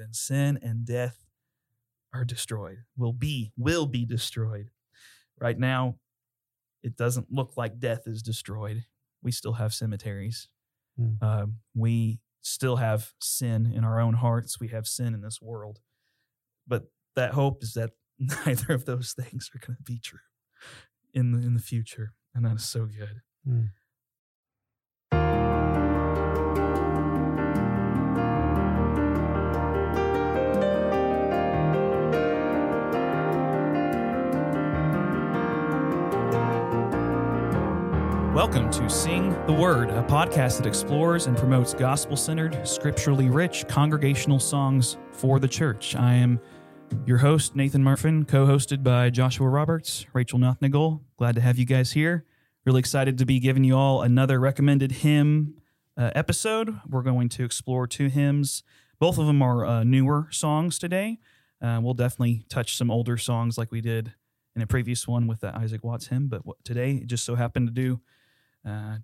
then sin and death are destroyed, will be, will be destroyed. Right now, it doesn't look like death is destroyed. We still have cemeteries. Mm. Um, we still have sin in our own hearts. We have sin in this world. But that hope is that neither of those things are going to be true in the, in the future. And that is so good. Mm. Welcome to Sing the Word, a podcast that explores and promotes gospel centered, scripturally rich congregational songs for the church. I am your host, Nathan Murfin, co hosted by Joshua Roberts, Rachel Nothnagel. Glad to have you guys here. Really excited to be giving you all another recommended hymn uh, episode. We're going to explore two hymns. Both of them are uh, newer songs today. Uh, we'll definitely touch some older songs like we did in a previous one with the Isaac Watts hymn, but today it just so happened to do uh,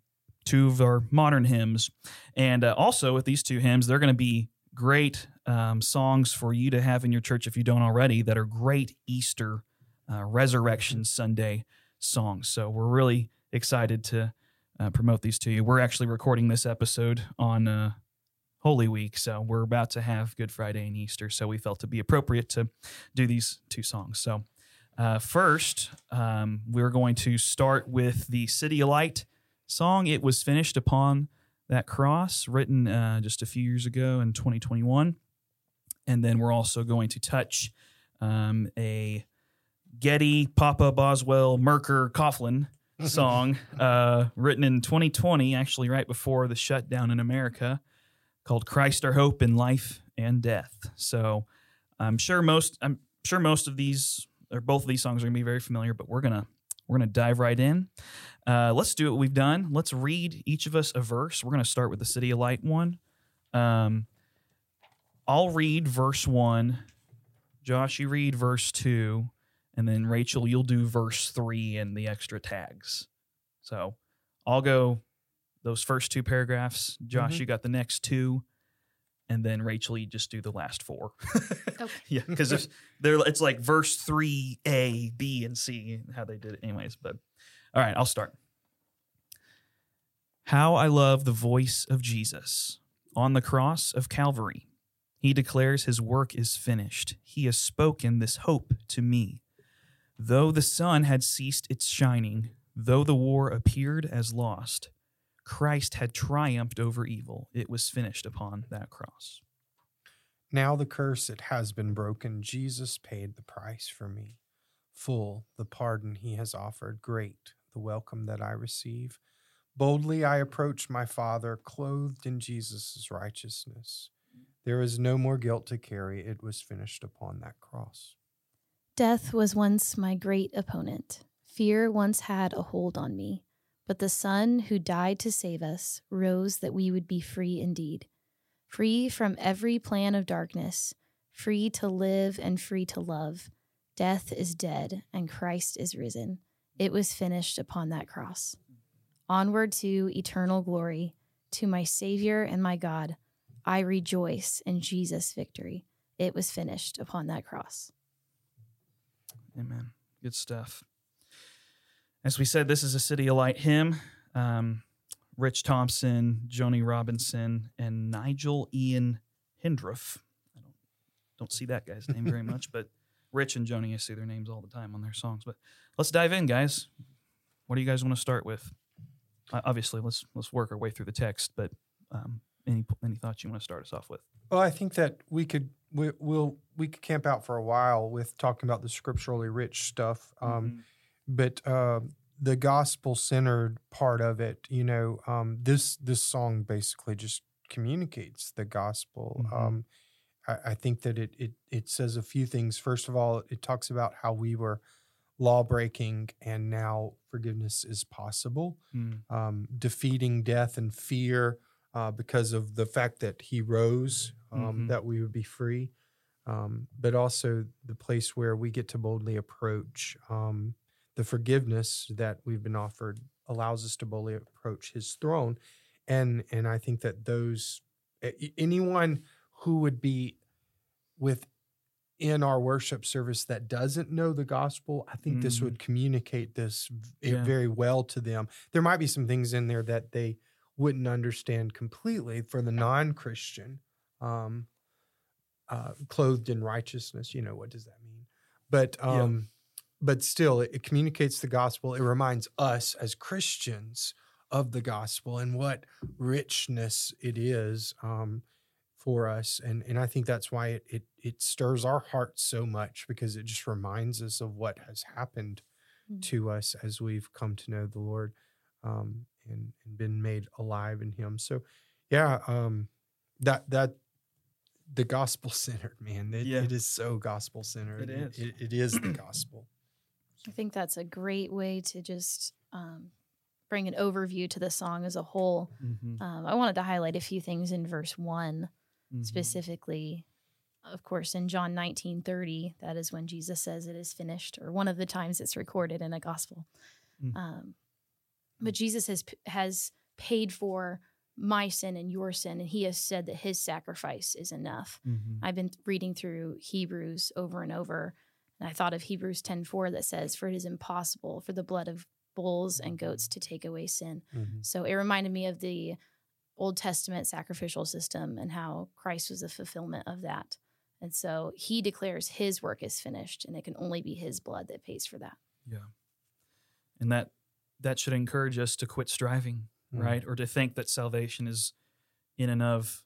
two of our modern hymns. And uh, also with these two hymns, they're going to be great um, songs for you to have in your church if you don't already, that are great Easter, uh, Resurrection Sunday songs. So we're really excited to uh, promote these to you. We're actually recording this episode on uh, Holy Week, so we're about to have Good Friday and Easter. So we felt to be appropriate to do these two songs. So uh, first, um, we're going to start with the CityAlight song. It was finished upon that cross, written uh, just a few years ago in 2021. And then we're also going to touch um, a Getty, Papa Boswell, Merker, Kauflin song uh, written in 2020, actually right before the shutdown in America, called "Christ Our Hope in Life and Death." So I'm sure most I'm sure most of these or both of these songs are gonna be very familiar, but we're gonna we're gonna dive right in. Uh, let's do what we've done. Let's read each of us a verse. We're gonna start with the CityAlight one. Um, I'll read verse one. Josh, you read verse two, and then Rachel, you'll do verse three and the extra tags. So I'll go those first two paragraphs. Josh, Mhm. you got the next two, and then Rachel, you just do the last four. Okay. yeah, because it's like verse three A, B, and C, how they did it, anyways. But all right, I'll start. How I love the voice of Jesus on the cross of Calvary. He declares his work is finished. He has spoken this hope to me. Though the sun had ceased its shining, though the war appeared as lost, Christ had triumphed over evil. It was finished upon that cross. Now the curse it has been broken. Jesus paid the price for me. Full the pardon he has offered, great the welcome that I receive. Boldly I approach my Father, clothed in Jesus' righteousness. There is no more guilt to carry. It was finished upon that cross. Death was once my great opponent. Fear once had a hold on me. But the Son who died to save us rose that we would be free indeed. Free from every plan of darkness, free to live and free to love. Death is dead and Christ is risen. It was finished upon that cross. Onward to eternal glory, to my Savior and my God. I rejoice in Jesus' victory. It was finished upon that cross. Amen. Good stuff. As we said, this is a CityAlight hymn. Um, Rich Thompson, Jonny Robinson, and Nigel Ian Hendroff. I don't, don't see that guy's name very much, but Rich and Jonny, I see their names all the time on their songs. But let's dive in, guys. What do you guys want to start with? Uh, obviously, let's let's work our way through the text. But um, any any thoughts you want to start us off with? Well, I think that we could we, we'll we could camp out for a while with talking about the scripturally rich stuff. Um, but uh, the gospel centered part of it, you know, um, this this song basically just communicates the gospel. Mhm. Um, I, I think that it, it it says a few things. First of all, it talks about how we were law breaking and now forgiveness is possible, Mm, um, defeating death and fear uh, because of the fact that he rose, um, Mhm. that we would be free. Um, but also the place where we get to boldly approach um, the forgiveness that we've been offered allows us to boldly approach his throne and and i think that those anyone who would be within our worship service that doesn't know the gospel, I think this Mhm. would communicate this Yeah. very well to them. There might be some things in there that they wouldn't understand completely for the non-Christian. Um, uh, clothed in righteousness, you know what does that mean? But Yeah. um, but still, it, it communicates the gospel. It reminds us as Christians of the gospel and what richness it is um, for us. And and I think that's why it, it it stirs our hearts so much because it just reminds us of what has happened Mm. to us as we've come to know the Lord um, and, and been made alive in Him. So yeah, um, that that the gospel centered man. It, Yeah. it is so gospel centered. is. It, it is the gospel. I think that's a great way to just um, bring an overview to the song as a whole. Mhm. Um, I wanted to highlight a few things in verse one Mhm. specifically. Of course, in John nineteen thirty, that is when Jesus says it is finished, or one of the times it's recorded in a gospel. Mm. Um, but Jesus has has paid for my sin and your sin, and He has said that His sacrifice is enough. Mhm. I've been reading through Hebrews over and over, and I thought of Hebrews 10:4 that says, "For it is impossible for the blood of bulls and goats to take away sin." Mhm. So it reminded me of the Old Testament sacrificial system and how Christ was the fulfillment of that. And so he declares his work is finished, and it can only be his blood that pays for that. Yeah. And that that should encourage us to quit striving, Mm. right? Or to think that salvation is in and of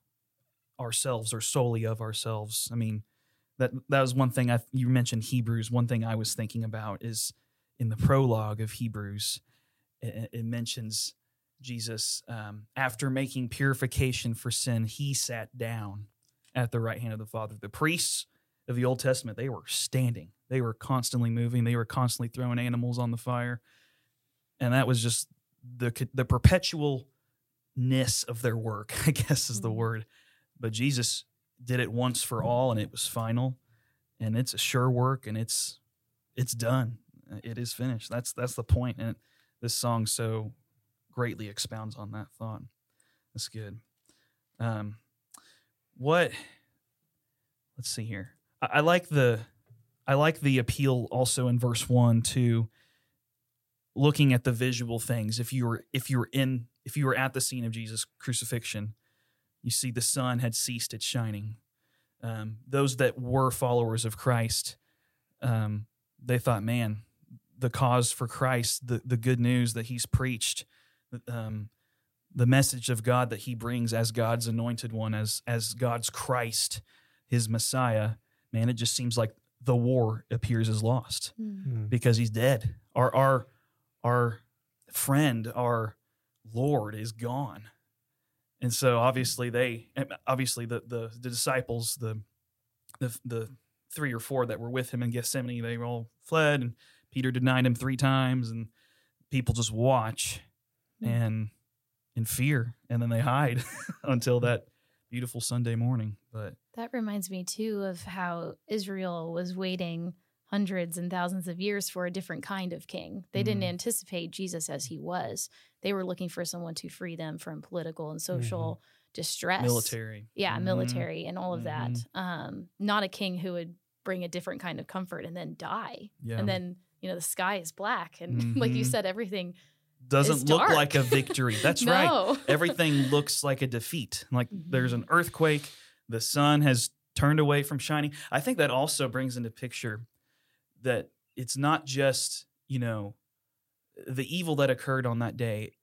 ourselves or solely of ourselves. I mean, that that was one thing I you mentioned Hebrews. One thing I was thinking about is in the prologue of Hebrews, it, it mentions Jesus um, after making purification for sin, he sat down at the right hand of the Father. The priests of the Old Testament, they were standing. They were constantly moving. They were constantly throwing animals on the fire, and that was just the the perpetualness of their work. I guess is the Mhm. word. But Jesus did it once for all, and it was final, and it's a sure work, and it's it's done. It is finished. That's that's the point. point, and this song so greatly expounds on that thought. That's good. Um, what? Let's see here. I, I like the I like the appeal also in verse one to looking at the visual things. If you were if you were in if you were at the scene of Jesus' crucifixion, you see the sun had ceased its shining. Um, those that were followers of Christ, um, they thought, man, the cause for Christ, the the good news that He's preached, um, the message of God that He brings as God's anointed one, as as God's Christ, His Messiah. Man, it just seems like the war appears as lost Mm. because he's dead. Our our our friend, our Lord is gone. And so obviously they obviously the the, the disciples, the the the three or four that were with him in Gethsemane, they all fled and Peter denied him three times and people just watch. And in fear and then they hide until that beautiful Sunday morning. But That reminds me too of how Israel was waiting hundreds and thousands of years for a different kind of king. They didn't Mhm. anticipate Jesus as he was. They were looking for someone to free them from political and social distress. military. Yeah, Mhm. military and all of that. Mhm. Um, not a king who would bring a different kind of comfort and then die. Yeah. And then, you know, the sky is black. And like you said, everything doesn't look like a victory. That's right. everything looks like a defeat. Like there's Mm-hmm. an earthquake, the sun has turned away from shining. I think that also brings into picture that it's not just, you know, the evil that occurred on that day.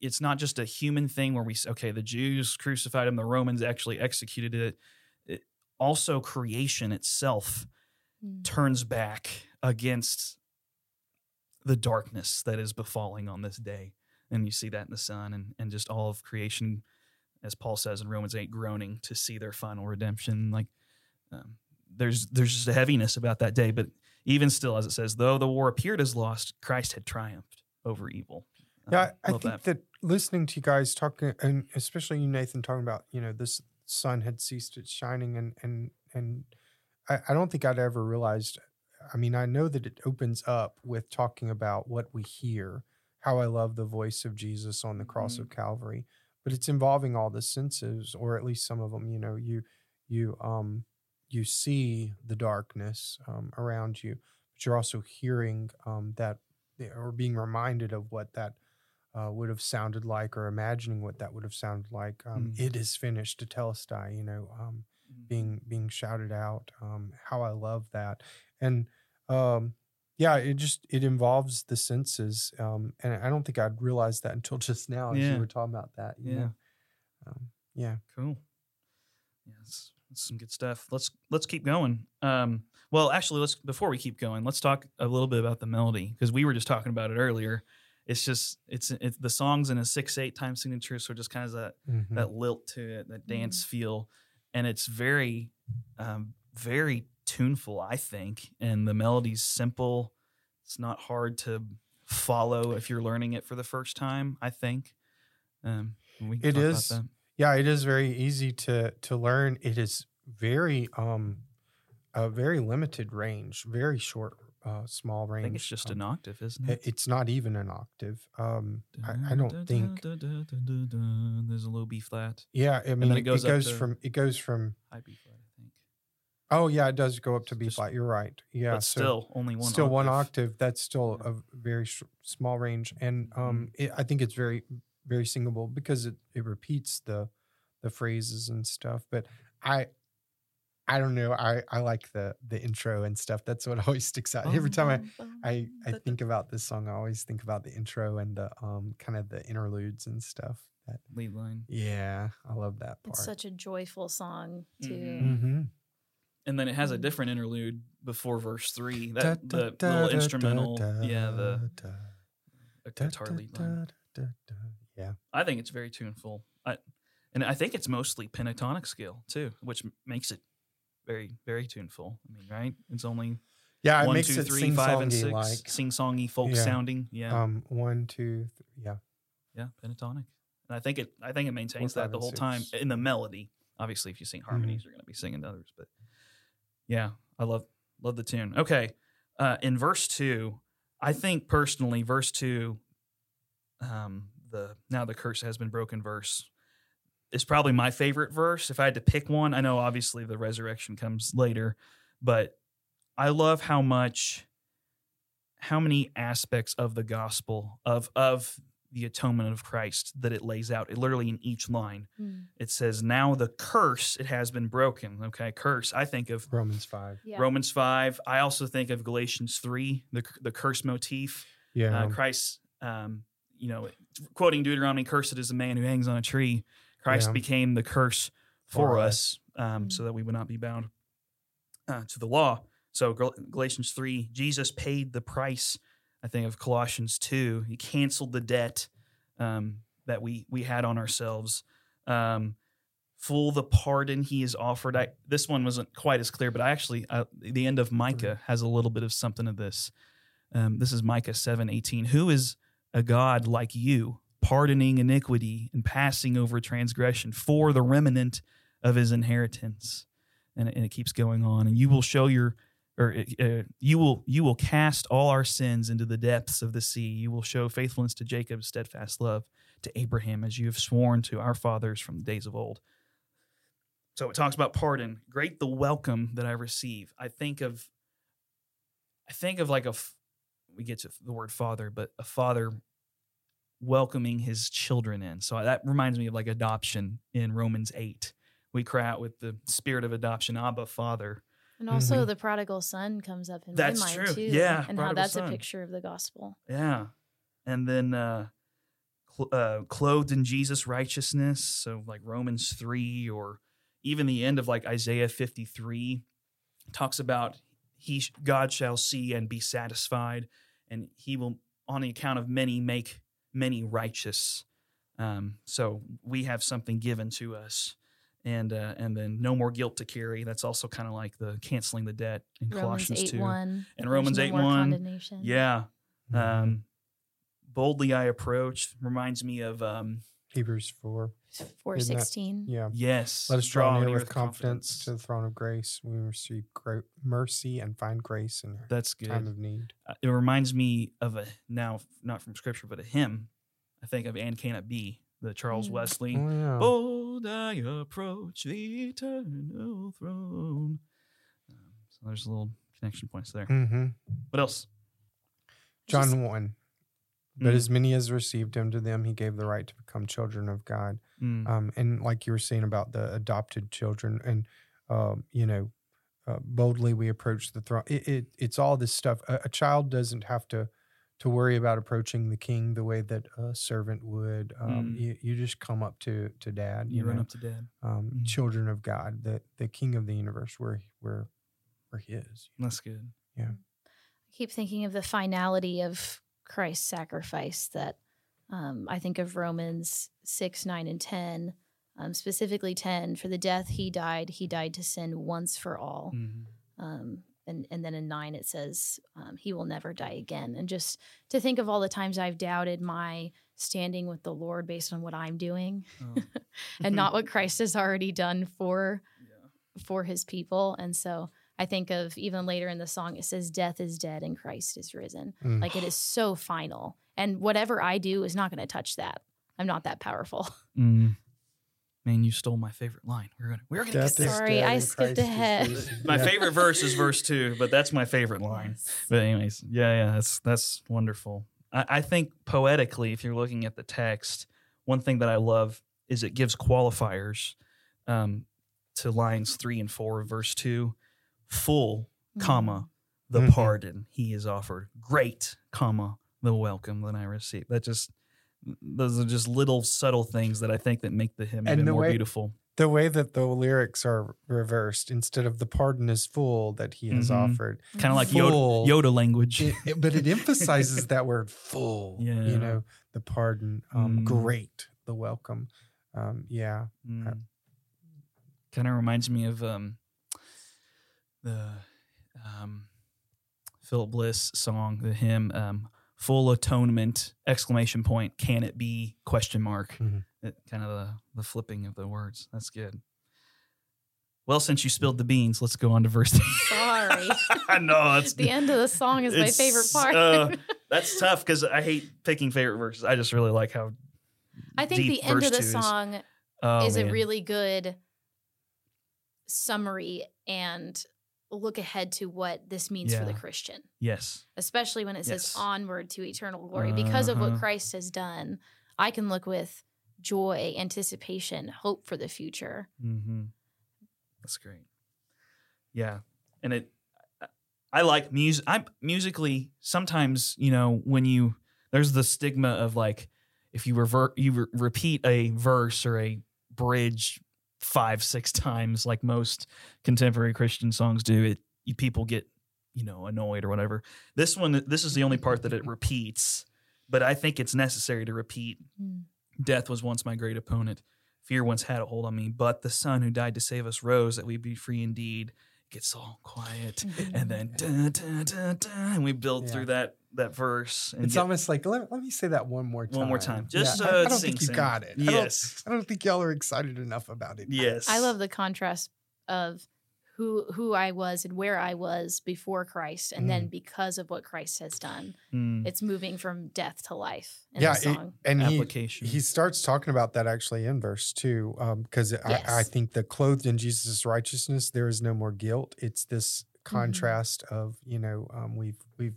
It's not just a human thing where we say, okay, the Jews crucified him, the Romans actually executed it. it also, creation itself Mm. turns back against the darkness that is befalling on this day. And you see that in the sun and, and just all of creation, as Paul says in Romans 8, groaning to see their final redemption. Like um, there's there's just a heaviness about that day. But even still, as it says, though the war appeared as lost, Christ had triumphed over evil. Yeah, Uh, I, think that. listening to you guys talking, and especially you, Nathan, talking about you know this sun had ceased its shining, and and and I, I don't think I'd ever realized. I mean, I know that it opens up with talking about what we hear, how I love the voice of Jesus on the cross Mhm. of Calvary, but it's involving all the senses, or at least some of them. You know, you you um you see the darkness um, around you, but you're also hearing um, that or being reminded of what that uh, would have sounded like or imagining what that would have sounded like. Um, Mm. It is finished to tell us, Telestai, you know, um, being being shouted out. Um, how I love that, and um, yeah, it just it involves the senses, um, and I don't think I'd realized that until just now as you were talking about that. You Yeah. know? um, yeah. Cool. Yeah, that's, that's some good stuff. Let's let's keep going. Um, well, actually, let's before we keep going, let's talk a little bit about the melody because we were just talking about it earlier. It's just it's it's the songs in a six eight time signature, so just kind of that Mhm. that lilt to it, that dance feel, and it's very um, very tuneful, I think. And the melody's simple. It's not hard to follow if you're learning it for the first time. I think. Um, we can It talk about that. Yeah, it is very easy to to learn. It is very um a very limited range, very short, uh, small range. I think it's just um, an octave, isn't it? It's not even an octave. Um, I, I don't think. there's a low B flat, Yeah, I mean, it it goes goes, from it goes from. high B flat, I think. Oh yeah, it does go up to B Just- flat. You're right. Yeah, so still only one. still one octave. octave. That's still Yeah. a very sh- small range, and Mm-hmm. um, it, I think it's very very singable because it it repeats the the phrases and stuff. But I. I don't know. I, I like the the intro and stuff. That's what always sticks out. Every time I, I I think about this song, I always think about the intro and the um kind of the interludes and stuff. That lead line, yeah, I love that part. It's such a joyful song too. Mhm. mm-hmm. and then it has a Mm. different interlude before verse three. That the little instrumental, yeah, the a guitar lead line. Yeah, I think it's very tuneful. I, and I think it's mostly pentatonic scale too, which makes it very very tuneful. I mean, right? It's only yeah. It one, makes two, it three, five, and six, like sing songy, folk Yeah. sounding. Yeah, um one two yeah yeah, pentatonic. And I think it I think it maintains five, that the whole time in the melody. Obviously, if you sing harmonies, you're going to be singing others. But yeah, I love love the tune. Okay, uh, in verse two, I think personally, verse two, um, the now the curse has been broken verse is probably my favorite verse. If I had to pick one, I know obviously the resurrection comes later, but I love how much how many aspects of the gospel of of the atonement of Christ that it lays out. It literally in each line. Mm. It says, "Now the curse it has been broken." Okay, curse. I think of Romans five Yeah. Romans five. I also think of Galatians three, the the curse motif. yeah Uh, Christ, um, you know, quoting Deuteronomy, "Cursed is a man who hangs on a tree." Christ Yeah. became the curse for, For us, um, Mm. so that we would not be bound uh, to the law. So Gal- Galatians three, Jesus paid the price. I think of Colossians two, he canceled the debt um, that we we had on ourselves. Um, full the pardon he has offered. I, this one wasn't quite as clear, but I actually uh, the end of Micah has a little bit of something of this. Um, this is Micah seven eighteen. Who is a God like you, pardoning iniquity and passing over transgression for the remnant of his inheritance? And, it- and it keeps going on. And you will show your, or uh, you will you will cast all our sins into the depths of the sea. You will show faithfulness to Jacob, steadfast love to Abraham, as you have sworn to our fathers from the days of old. So it talks about pardon. Great the welcome that I receive. I think of, I think of like a we get to the word father, but a father welcoming his children in. So that reminds me of like adoption in Romans 8. We cry out with the spirit of adoption, Abba, Father. And also Mhm. the prodigal son comes up in That's my mind true. too. Yeah, And how that's son. a picture of the gospel. Yeah. And then uh, cl- uh, clothed in Jesus' righteousness. So, like Romans 3, or even the end of like Isaiah 53 talks about he sh- God shall see and be satisfied, and he will, on the account of many, make many righteous. Um, so we have something given to us. And uh, and then no more guilt to carry. That's also kind of like the canceling the debt in Romans Colossians 8 two. 1. And Romans no 8 1. condemnation. Yeah, Mhm. um, boldly I approach reminds me of um, Hebrews four. Mm-hmm. Four Isn't that- Yeah. yes. Let us draw near near with confidence to the throne of grace. We receive great mercy and find grace in our That's time of need. Uh, It reminds me of a now not from scripture but a hymn. I think of "And Can It Be," the Charles Mm. Wesley. Oh, yeah. Bold I approach the eternal throne. So there's a little connection points there. hmm What else? John Just- 1. But Mm. as many as received him, to them he gave the right to become children of God. Mm. Um, and like you were saying about the adopted children, and um, you know, uh, boldly we approach the throne. It, it it's all this stuff. A, a child doesn't have to to worry about approaching the king the way that a servant would. Um, Mm. you, you just come up to to dad. you You, run know, up to dad. um, Mm. children of God, the the King of the universe. We're we're we're His. That's good. Yeah. I keep thinking of the finality of Christ's sacrifice that um, I think of Romans 6, 9, and 10, um, specifically 10. For the death he died, he died to sin once for all. Mhm. Um, and, and then in 9, it says um, he will never die again. And just to think of all the times I've doubted my standing with the Lord based on what I'm doing Oh, and not what Christ has already done for yeah. for his people. And so I think of even later in the song, it says, Death is dead and Christ is risen. Mm. Like it is so final. And whatever I do is not going to touch that. I'm not that powerful. Mm. Man, you stole my favorite line. We're gonna we're gonna Death get is. Sorry, I skipped Christ ahead. My Yeah. favorite verse is verse two, but that's my favorite line. But anyways, yeah, yeah, that's that's wonderful. I, I think poetically, if you're looking at the text, one thing that I love is it gives qualifiers um, to lines three and four of verse two. Full, comma, the Mhm. pardon he is offered. Great, comma, the welcome that I receive. That just those are just little subtle things that I think that make the hymn And even the more way- beautiful. the way that the lyrics are reversed instead of the pardon is full that he has Mhm. offered Kind of like Yoda, Full. Yoda language. it, it- but it emphasizes that word full Yeah. you know the pardon um Mm. great the welcome um yeah Mm. kind of reminds me of um, the um, Philip Bliss song, the hymn um, "Full Atonement!" Exclamation point! Can it be? Question mark! Mhm. It, kind of the the flipping of the words. That's good. Well, since you spilled the beans, let's go on to verse. Sorry. I know that's the end of the song is my favorite part. uh, that's tough because I hate picking favorite verses. I just really like how. I think deep the end of the two is. song Oh, is a really good summary and look ahead to what this means for the Christian, yes. especially when it says Yes. onward to eternal glory. Because of what Uh-huh. Christ has done, I can look with joy, anticipation, hope for the future. Mm-hmm. That's great. Yeah, and it. I- I like music. I'm musically sometimes you know when you there's the stigma of like if you revert you re- repeat a verse or a bridge five six times like most contemporary Christian songs do it you, people get you know annoyed or whatever. This one this is the only part that it repeats, but I think it's necessary to repeat Mm. Death was once my great opponent. Fear once had a hold on me, but the Son who died to save us rose that we be free indeed. It gets all quiet, and then dun, dun, dun, dun, and we build Yeah. through that that verse. And it's get almost like let, let me say that one more time one more time. Just Yeah, uh, I, I don't sing, think you sing. got it I don't- Yes, I don't, think y'all are excited enough about it yes. I love the contrast of who who I was and where I was before Christ, and then because of what Christ has done, Mm, it's moving from death to life in yeah the it- and he application. He starts talking about that actually in verse two, because I, I think the clothed in Jesus' righteousness, there is no more guilt. It's this Mm-hmm. contrast of you know um, we've we've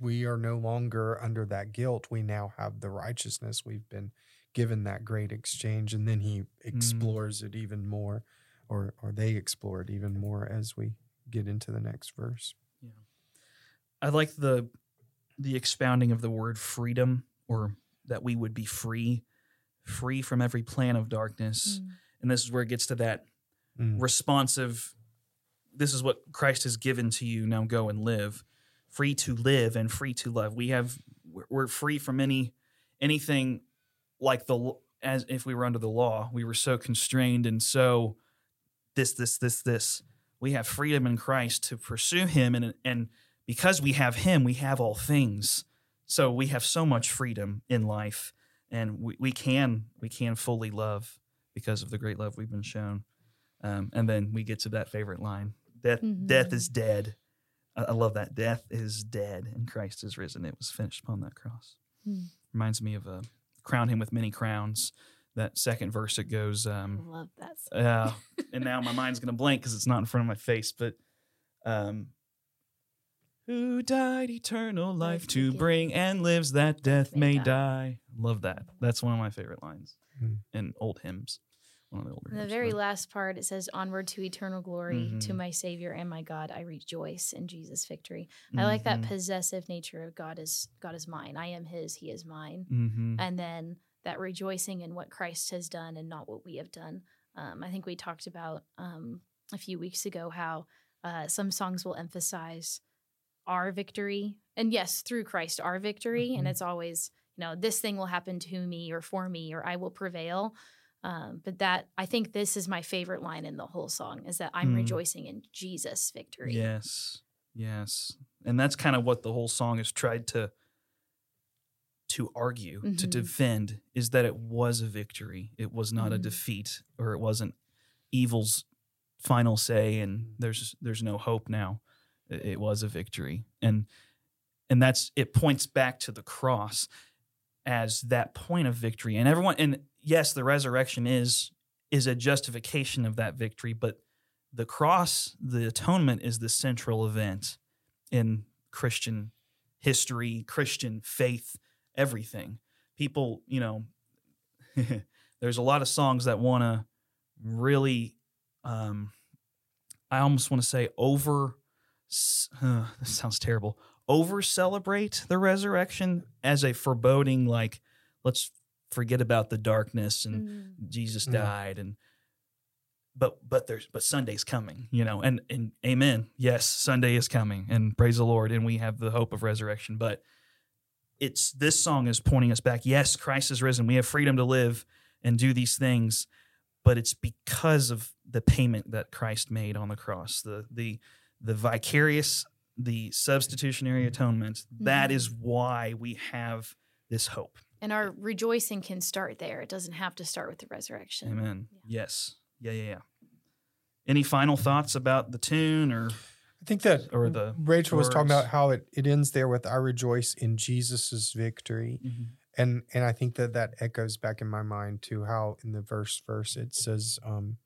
we are no longer under that guilt. We now have the righteousness. We've been given that great exchange, and then he explores it even more, or or they explore it even more as we get into the next verse. Yeah. I like the the expounding of the word freedom, or that we would be free, free from every plan of darkness. Mm. And this is where it gets to that Mm. responsive this is what christ has given to you now go and live free to live and free to love. We have we're- free from any anything like the as if we were under the law. We were so constrained and so this this this this. We have freedom in christ to pursue him and and because we have him we have all things. So we have so much freedom in life and we, we can we can fully love because of the great love we've been shown. Um, and then we get to that favorite line death death Mhm. is dead I, I love that death is dead and christ is risen it was finished upon that cross Hmm. reminds me of a crown him with many crowns that second verse it goes I um, love that. Song. uh, and now my mind's gonna blank because it's not in front of my face but Um, who died eternal life Life to to bring and lives that death may may die. die. Love that. That's one of my favorite lines Mm. in old hymns. One of the older In the hymns, very but- last part, it says, Onward to eternal glory, to Mhm. my Savior and my God, I rejoice in Jesus' victory. I like that Mhm. possessive nature of God is God is mine. I am his, he is mine. Mhm. And then that rejoicing in what Christ has done and not what we have done. Um, I think we talked about um, a few weeks ago how uh, some songs will emphasize our victory. And yes, through Christ, our victory. And Mhm. it's always, you know, this thing will happen to me or for me or I will prevail. Um, but that, I think this is my favorite line in the whole song is that I'm Mm. rejoicing in Jesus' victory. Yes. Yes. And that's kind of what the whole song has tried to to argue, to Mhm. defend is that it was a victory. It was not a Mhm. defeat or it wasn't evil's final say and there's there's no hope now. It, it was a victory. And and that's it points back to the cross as that point of victory. And everyone and yes, the resurrection is is a justification of that victory, but the cross, the atonement is the central event in Christian history, Christian faith, everything. People, you know, there's a lot of songs that want to really, um, I almost want to say over, uh, this sounds terrible, over celebrate the resurrection as a foreboding, like, let's forget about the darkness and Mm. Jesus Mm. died and but but there's but Sunday's coming, you know, and and amen. Yes, Sunday is coming and praise the Lord and we have the hope of resurrection, but it's this song is pointing us back. Yes, Christ is risen. We have freedom to live and do these things, but it's because of the payment that Christ made on the cross. The the the vicarious the substitutionary atonement. That Mhm. is why we have this hope. And our rejoicing can start there. It doesn't have to start with the resurrection. Amen. Yeah. Yes. Yeah, yeah, yeah. Any final thoughts about the tune or I think that Or the Rachel was talking about how it, it ends there with I rejoice in Jesus's victory. And and I think that that echoes back in my mind to how in the verse verse it says um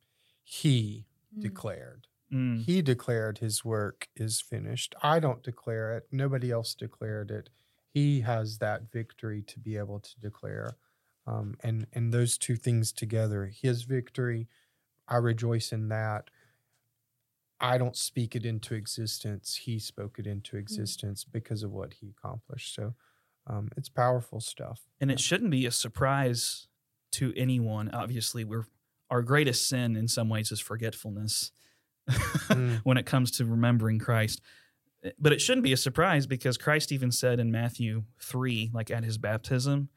he Mm. declared. Mm, He declared his work is finished. I don't declare it. Nobody else declared it. He has that victory to be able to declare. Um, and and those two things together, his victory, I rejoice in that. I don't speak it into existence. He spoke it into existence because of what he accomplished. So um, it's powerful stuff. And it shouldn't be a surprise to anyone. Obviously, we're our greatest sin in some ways is forgetfulness Mm. when it comes to remembering Christ. But it shouldn't be a surprise because Christ even said in Matthew 3, like at his baptism,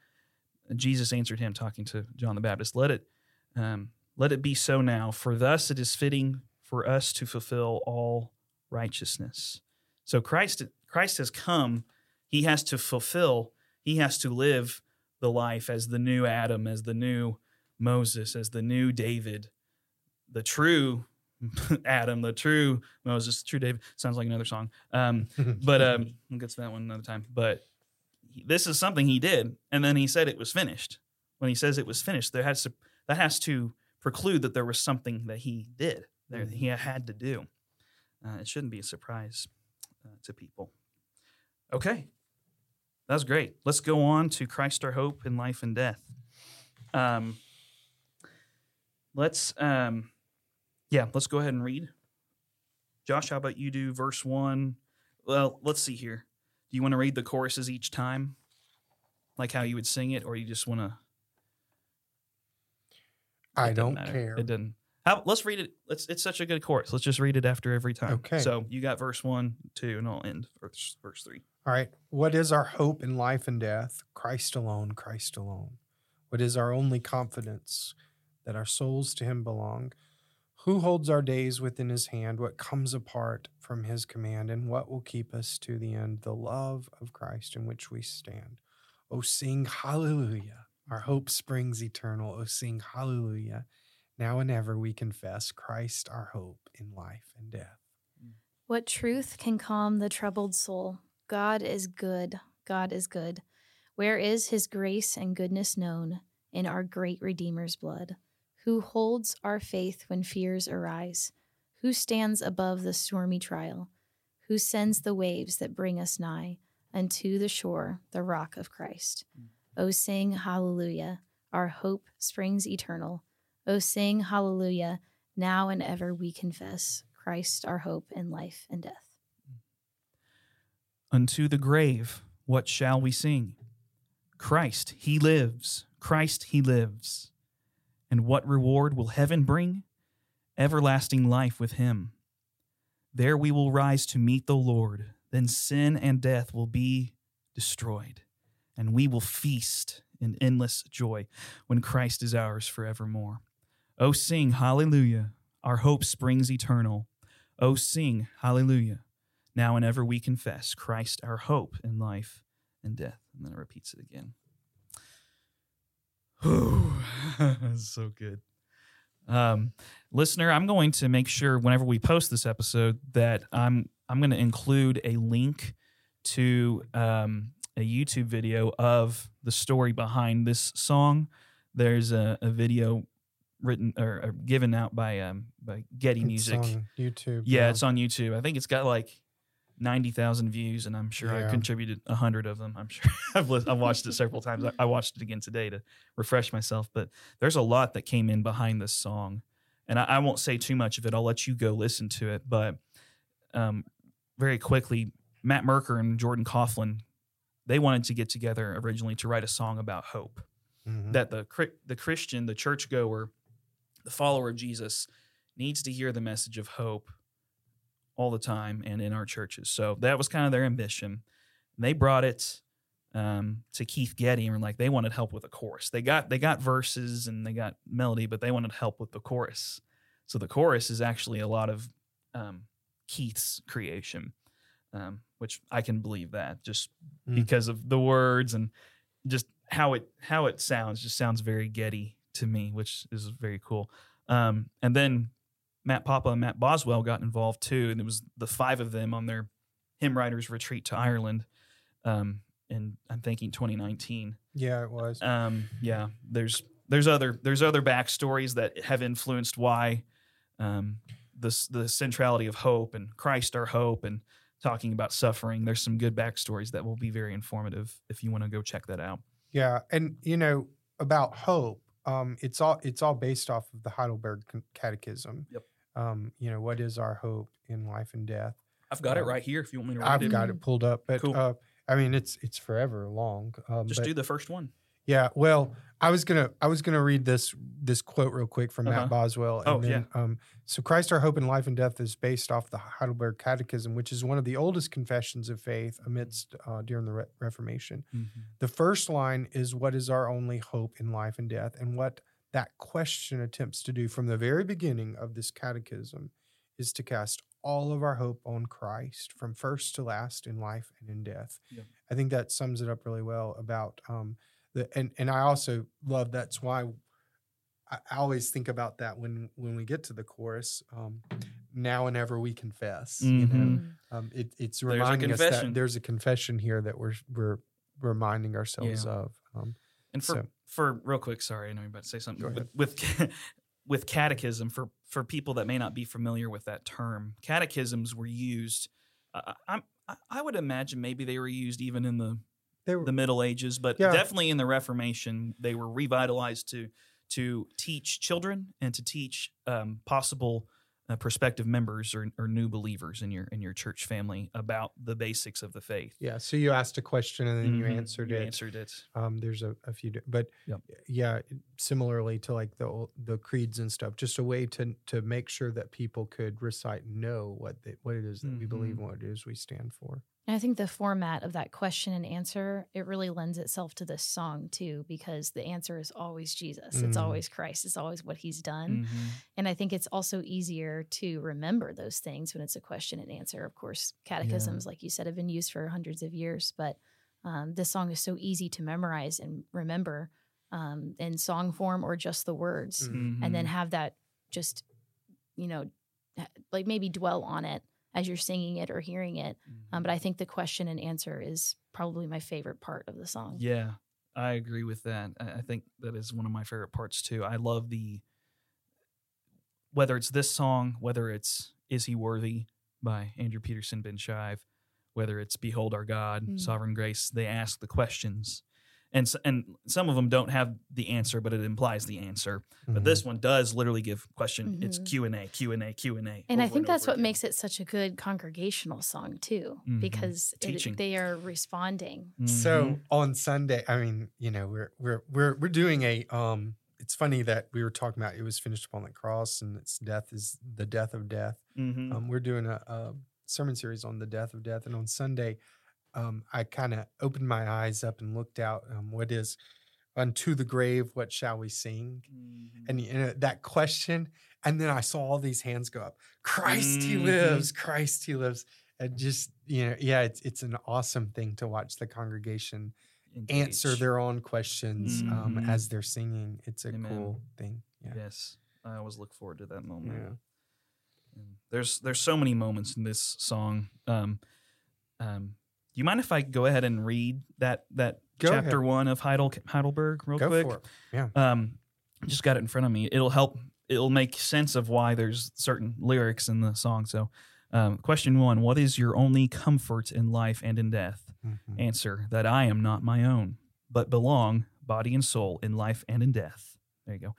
Jesus answered him talking to John the Baptist, let it um, let it be so now, for thus it is fitting for us to fulfill all righteousness. So Christ Christ has come, he has to fulfill, he has to live the life as the new Adam, as the new Moses, as the new David, the true Adam, the true Moses, the true David. Sounds like another song. Um, but um, we'll get to that one another time. But he- this is something he did, and then he said it was finished. When he says it was finished, there has to that has to preclude that there was something that he did there that he had to do. Uh, it shouldn't be a surprise uh, to people. Okay, that's great. Let's go on to Christ our hope in life and death. Um, let's um, yeah, let's go ahead and read. Josh, how about you do verse one? Well, let's see here. Do you want to read the choruses each time, like how you would sing it, or you just want to? I don't care. It doesn't. How, let's read it. Let's. It's such a good chorus. Let's just read it after every time. Okay. So you got verse one, two, and I'll end verse, verse three. All right. What is our hope in life and death? Christ alone, Christ alone. What is our only confidence? That our souls to him belong. Who holds our days within his hand? What comes apart from his command? And what will keep us to the end? The love of Christ in which we stand. Oh, sing hallelujah. Our hope springs eternal. Oh, sing hallelujah. Now and ever we confess Christ our hope in life and death. Mm. What truth can calm the troubled soul? God is good. God is good. Where is his grace and goodness known? In our great Redeemer's blood. Who holds our faith when fears arise? Who stands above the stormy trial? who sends the waves that bring us nigh unto the shore, the rock of Christ. Mm. O sing hallelujah, our hope springs eternal. O sing hallelujah, now and ever we confess Christ our hope in life and death. Mm. Unto the grave, what shall we sing? Christ, he lives. Christ, he lives. And what reward will heaven bring? Everlasting life with him. There we will rise to meet the Lord. Then sin and death will be destroyed, and we will feast in endless joy when Christ is ours forevermore. Oh, sing hallelujah. Our hope springs eternal. Oh, sing hallelujah. Now and ever we confess Christ our hope in life and death. And then it repeats it again. so good. Um, listener, I'm going to make sure whenever we post this episode that I'm I'm going to include a link to um, a YouTube video of the story behind this song. There's a, a video written or, or, given out by um, by Getty It's Music. on YouTube. Yeah, it's on YouTube. I think it's got like ninety thousand views, and I'm sure I contributed a hundred of them. I'm sure I've lis- I've watched it several times. I, I watched it again today to refresh myself. But there's a lot that came in behind this song, and I, I won't say too much of it. I'll let you go listen to it. But um, very quickly, Matt Merker and Jordan Kauflin, they wanted to get together originally to write a song about hope Mhm. that the the Christian, the churchgoer, the follower of Jesus needs to hear the message of hope all the time and in our churches. So that was kind of their ambition. They brought it um, to Keith Getty and were like they wanted help with the chorus. They got they got verses and they got melody, but they wanted help with the chorus. So the chorus is actually a lot of um, Keith's creation, um, which I can believe that just Mm. because of the words and just how it how it sounds. Just sounds very Getty to me, which is very cool. Um, and then Matt Papa and Matt Boswell got involved too, and it was the five of them on their hymn writers retreat to Ireland. Um, in I'm thinking 2019. Yeah, it was. Um, yeah, there's there's other there's other backstories that have influenced why um, the the centrality of hope and Christ our hope and talking about suffering. There's some good backstories that will be very informative if you want to go check that out. Yeah, and you know about hope. Um, it's all it's all based off of the Heidelberg Catechism. Yep. Um, you know what is our hope in life and death? I've got it Um, right here if you want me to read I've it. got it pulled up, but Cool. uh, I mean it's it's forever long. Um, Just but- do the first one. Yeah, well, I was gonna I was gonna read this this quote real quick from Uh-huh. Matt Boswell. And Oh, then, Um, so Christ, our hope in life and death, is based off the Heidelberg Catechism, which is one of the oldest confessions of faith amidst uh, during the Re- Reformation. The first line is what is our only hope in life and death, and what that question attempts to do from the very beginning of this catechism is to cast all of our hope on Christ from first to last in life and in death. Yeah. I think that sums it up really well about um, the and and I also love that's why I, always think about that when when we get to the chorus. Um, now and ever we confess. You know, Mhm. um, it, it's reminding us that there's a confession here that we're we're reminding ourselves Yeah. of. Um, And for So- for real quick, sorry, I know you're about to say something. With with, with catechism, for for people that may not be familiar with that term, catechisms were used. Uh, I'm I- I would imagine maybe they were used even in the they were, the Middle Ages, but Yeah. definitely in the Reformation, they were revitalized to to teach children and to teach um, possible uh, prospective members or, or new believers in your in your church family about the basics of the faith. yeah. So you asked a question and then you Mhm. answered You it. Answered it. Um, there's a, a few, but Yep. yeah, similarly to like the the creeds and stuff, just a way to to make sure that people could recite know what they, what it is that we believe Mhm. and what it is we stand for. And I think the format of that question and answer, it really lends itself to this song too, because the answer is always Jesus. It's Mm. always Christ. It's always what he's done. Mhm. And I think it's also easier to remember those things when it's a question and answer. Of course, catechisms, like you said, have been used for hundreds of years, but um, this song is so easy to memorize and remember um, in song form or just the words, Mm. and then Mhm. have that just, you know, like maybe dwell on it as you're singing it or hearing it. Um, but I think the question and answer is probably my favorite part of the song. Yeah, I agree with that. I, think that is one of my favorite parts too. I love the whether it's this song, whether it's "Is He Worthy," by Andrew Peterson Ben Shive, whether it's Behold Our God, Mm. Sovereign Grace, they ask the questions. And, and some of them don't have the answer, but it implies the answer. But Mhm. this one does literally give question. It's Mhm. Q and A, Q and A, Q and A. And I over think that's what again. makes it such a good congregational song too, Mhm. because it- they are responding. So Mhm. on Sunday, I mean, you know, we're we're we're we're doing a um it's funny that we were talking about it was finished upon the cross and its death is the death of death. Mhm. Um, we're doing a, a sermon series on the death of death, and on Sunday, um, I kind of opened my eyes up and looked out. Um, what is unto the grave? What shall we sing? Mhm. And you know, that question, and then I saw all these hands go up. Christ, He Mhm. lives. Christ, He lives. And just you know, yeah, it's it's an awesome thing to watch the congregation answer their own questions um, Mhm. as they're singing. It's a Amen. cool thing. Yeah. Yes, I always look forward to that moment. Yeah. There's there's so many moments in this song. Um, um, you mind if I go ahead and read that that Go chapter ahead. one of Heidel, Heidelberg real Go quick? for it. Yeah. Um, just got it in front of me. It'll help. It'll make sense of why there's certain lyrics in the song. So, um, question one: What is your only comfort in life and in death? Mhm. Answer: That I am not my own, but belong, body and soul, in life and in death. There you go.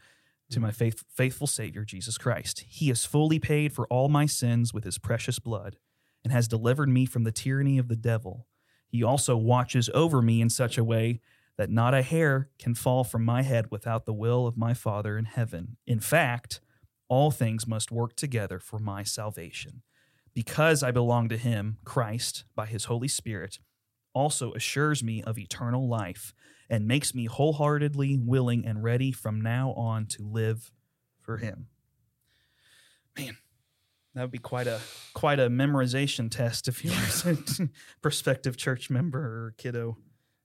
To my faith, faithful Savior, Jesus Christ. He has fully paid for all my sins with his precious blood and has delivered me from the tyranny of the devil. He also watches over me in such a way that not a hair can fall from my head without the will of my Father in heaven. In fact, all things must work together for my salvation. Because I belong to him, Christ, by his Holy Spirit, also assures me of eternal life and makes me wholeheartedly willing and ready from now on to live for him. Man, that would be quite a quite a memorization test if you were a prospective church member or kiddo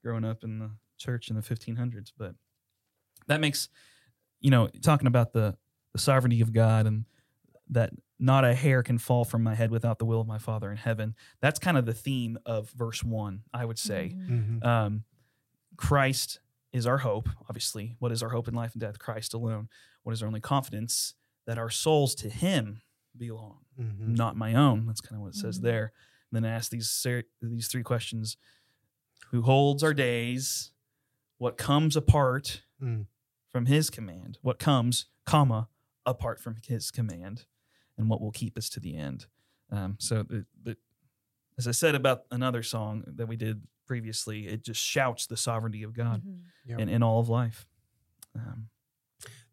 growing up in the church in the 1500s. But that makes you know talking about the the sovereignty of God and that not a hair can fall from my head without the will of my Father in heaven. That's kind of the theme of verse one, I would say. Mhm. Mhm. Um, Christ is our hope, obviously. What is our hope in life and death? Christ alone. What is our only confidence? That our souls to Him belong, Mhm. not my own. That's kind of what it says Mhm. there. And then ask these ser- these three questions: Who holds our days? What comes apart Mm. from His command? What comes, comma, apart from His command? And what will keep us to the end? Um, so the, the as I said about another song that we did previously, it just shouts the sovereignty of God Mhm. Yeah. in, in all of life. Um,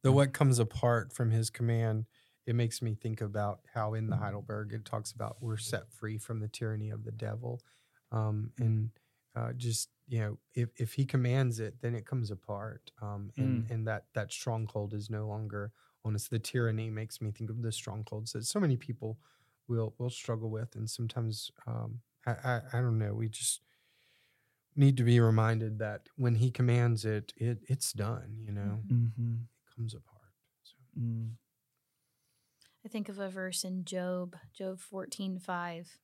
the what comes apart from his command it makes me think about how in the heidelberg it talks about we're set free from the tyranny of the devil um, and uh, just you know if, if he commands it then it comes apart um, and, and that that stronghold is no longer on us. The tyranny makes me think of the strongholds that so many people will will struggle with and sometimes um, I, I i don't know we just need to be reminded that when he commands it it it's done you know? Mhm, it comes apart so. mm, I think of a verse in Job, Job fourteen five,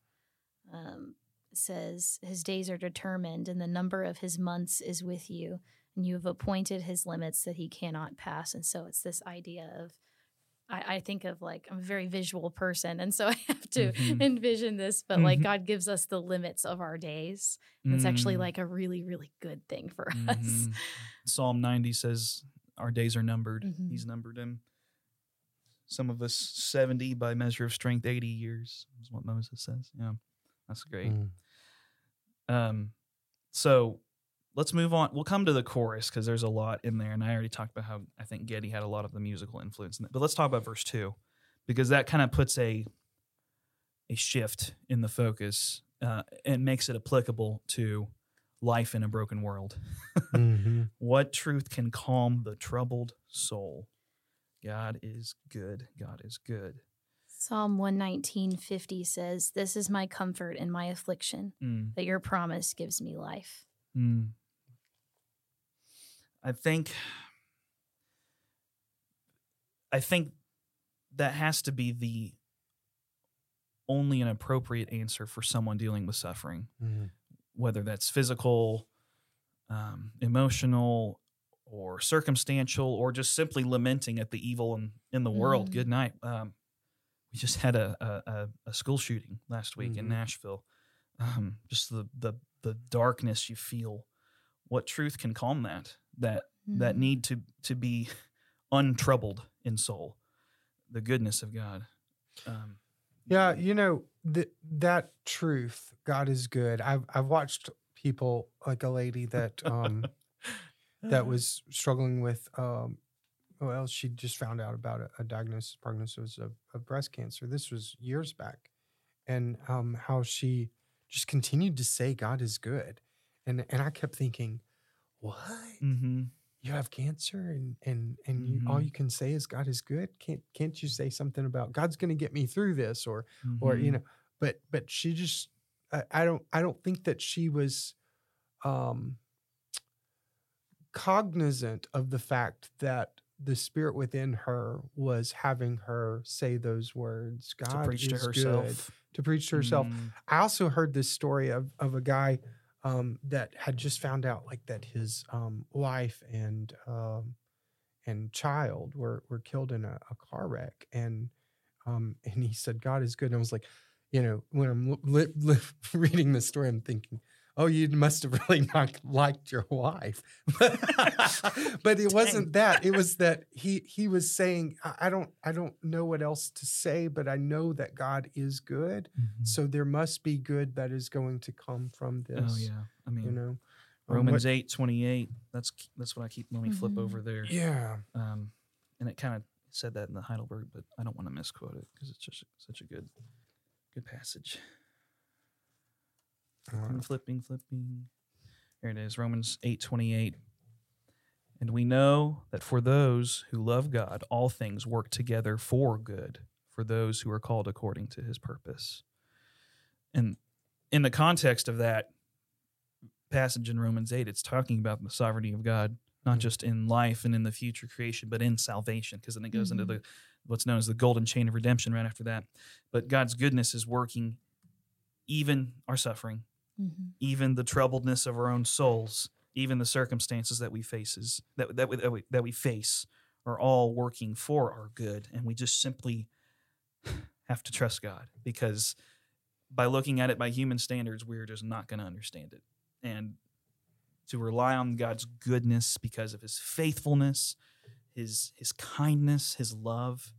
um, says, His days are determined, and the number of his months is with you, and you have appointed his limits that he cannot pass. And so it's this idea of, I, I think of like, I'm a very visual person, and so I have to Mhm. envision this, but like Mhm. God gives us the limits of our days. And it's actually mm, like a really, really good thing for us. mhm. Psalm 90 says, Our days are numbered. Mhm. He's numbered them. Some of us 70 by measure of strength, 80 years is what Moses says. Yeah, that's great. Mm. Um, so let's move on. We'll come to the chorus because there's a lot in there, and I already talked about how I think Getty had a lot of the musical influence. In it. But let's talk about verse two because that kind of puts a a shift in the focus uh, and makes it applicable to life in a broken world. Mhm. What truth can calm the troubled soul? God is good. God is good. Psalm 119, says, This is my comfort in my affliction, Mm. that your promise gives me life. Mm. I think I think that has to be the only an appropriate answer for someone dealing with suffering, Mhm. whether that's physical, um, emotional, or circumstantial, or just simply lamenting at the evil in, in the world. Mhm. Good night. Um, we just had a a, a, school shooting last week in Mhm. Nashville. Um, just the the the darkness you feel. What truth can calm that? That that Mhm. need to to be untroubled in soul, the goodness of God. Um, Yeah, you know th- that truth. God is good. I've I've watched people like a lady that um that was struggling with um well she just found out about a, a diagnosis prognosis of, of breast cancer. This was years back, and um how she just continued to say God is good, and and I kept thinking, what mhm. you have cancer and and and you, all Mhm. you can say is God is good. Can't can't you say something about God's going to get me through this or or you Mhm. know but but she just I, I don't i don't think that she was um cognizant of the fact that the spirit within her was having her say those words god to preach to is good," herself. to preach to herself. Mm, i also heard this story of of a guy um that had just found out like that his um wife and um and child were were killed in a, a car wreck and um and he said god is good. And i was like you know when i'm li- li- reading the story i'm thinking oh you must have really not liked your wife but it wasn't that it was that he he was saying I, I don't i don't know what else to say but i know that god is good mhm. so there must be good that is going to come from this oh yeah, I mean you know Um, Romans what- eight twenty eight. That's that's what I keep. Let me flip Mhm. over there. yeah Um, and it kind of said that in the Heidelberg, but I don't want to misquote it because it's just such a good, good passage. I'm flipping, flipping. Here it is, Romans eight twenty eight. And we know that for those who love God, all things work together for good, for those who are called according to His purpose. And in the context of that passage in Romans eight, it's talking about the sovereignty of God, not Mhm. just in life and in the future creation, but in salvation. Because then it goes into Mhm. the what's known as the golden chain of redemption right after that. But God's goodness is working even our suffering, Mhm. even the troubledness of our own souls, even the circumstances that we faces that that we, that we, that we face are all working for our good, and we just simply have to trust God because by looking at it by human standards, we're just not going to understand it, and to rely on God's goodness because of His faithfulness, His His kindness, His love.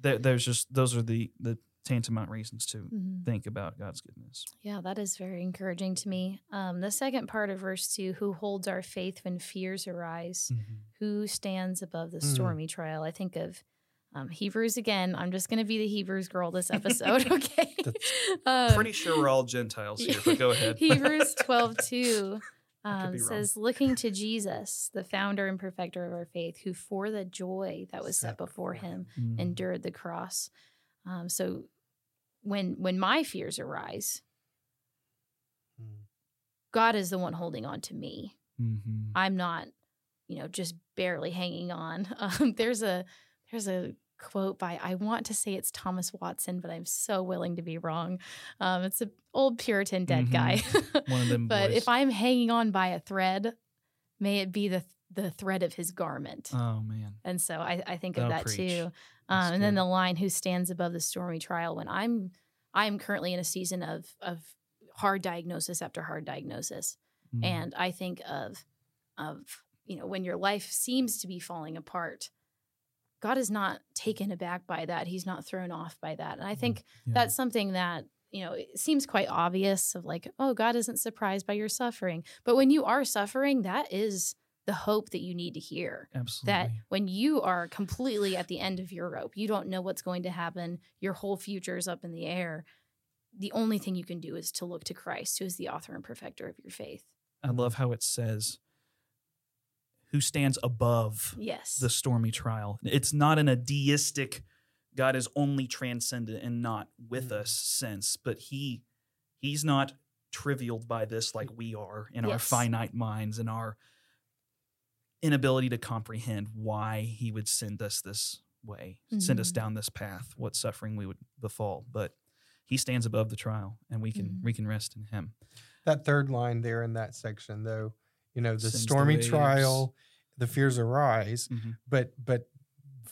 There, there's just those are the the tantamount reasons to Mhm. think about God's goodness. Yeah, that is very encouraging to me. Um, the second part of verse two who holds our faith when fears arise? Who stands above the Mm. stormy trial? I think of um, Hebrews again. I'm just going to be the Hebrews girl this episode, okay? Um, Pretty sure we're all Gentiles here, but go ahead. Hebrews 12 2 um, says, Looking to Jesus, the founder and perfecter of our faith, who for the joy that was set before him Mm. endured the cross. Um, so when when my fears arise, Mm. God is the one holding on to me. Mhm. I'm not, you know, just barely hanging on. Um, there's a there's a quote by I want to say it's Thomas Watson, but I'm so willing to be wrong. Um, it's an old Puritan dead guy. One of them but boys. if I'm hanging on by a thread, may it be the the thread of his garment. Oh man. And so I, I think Oh, of that preach. too. Um, and then the line, "Who stands above the stormy trial?" When I'm I'm currently in a season of of hard diagnosis after hard diagnosis, Mm. and I think of of you know when your life seems to be falling apart. God is not taken aback by that. He's not thrown off by that. And I think Yeah. that's something that you know it seems quite obvious of like oh god isn't surprised by your suffering but when you are suffering that is the hope that you need to hear absolutely. that when you are completely at the end of your rope you don't know what's going to happen your whole future is up in the air the only thing you can do is to look to christ who is the author and perfecter of your faith I love how it says, "Who stands above yes the stormy trial?" It's not in a deistic, God is only transcendent and not with Mm. us sense, but He, He's not trivialed by this like we are in our finite minds and our inability to comprehend why He would send us this way, send us Mhm. down this path, what suffering we would befall, but. He stands above the trial, and we can Mhm. we can rest in Him. that third line there in that section though you know the Sends stormy waves. trial the fears arise Mhm. but but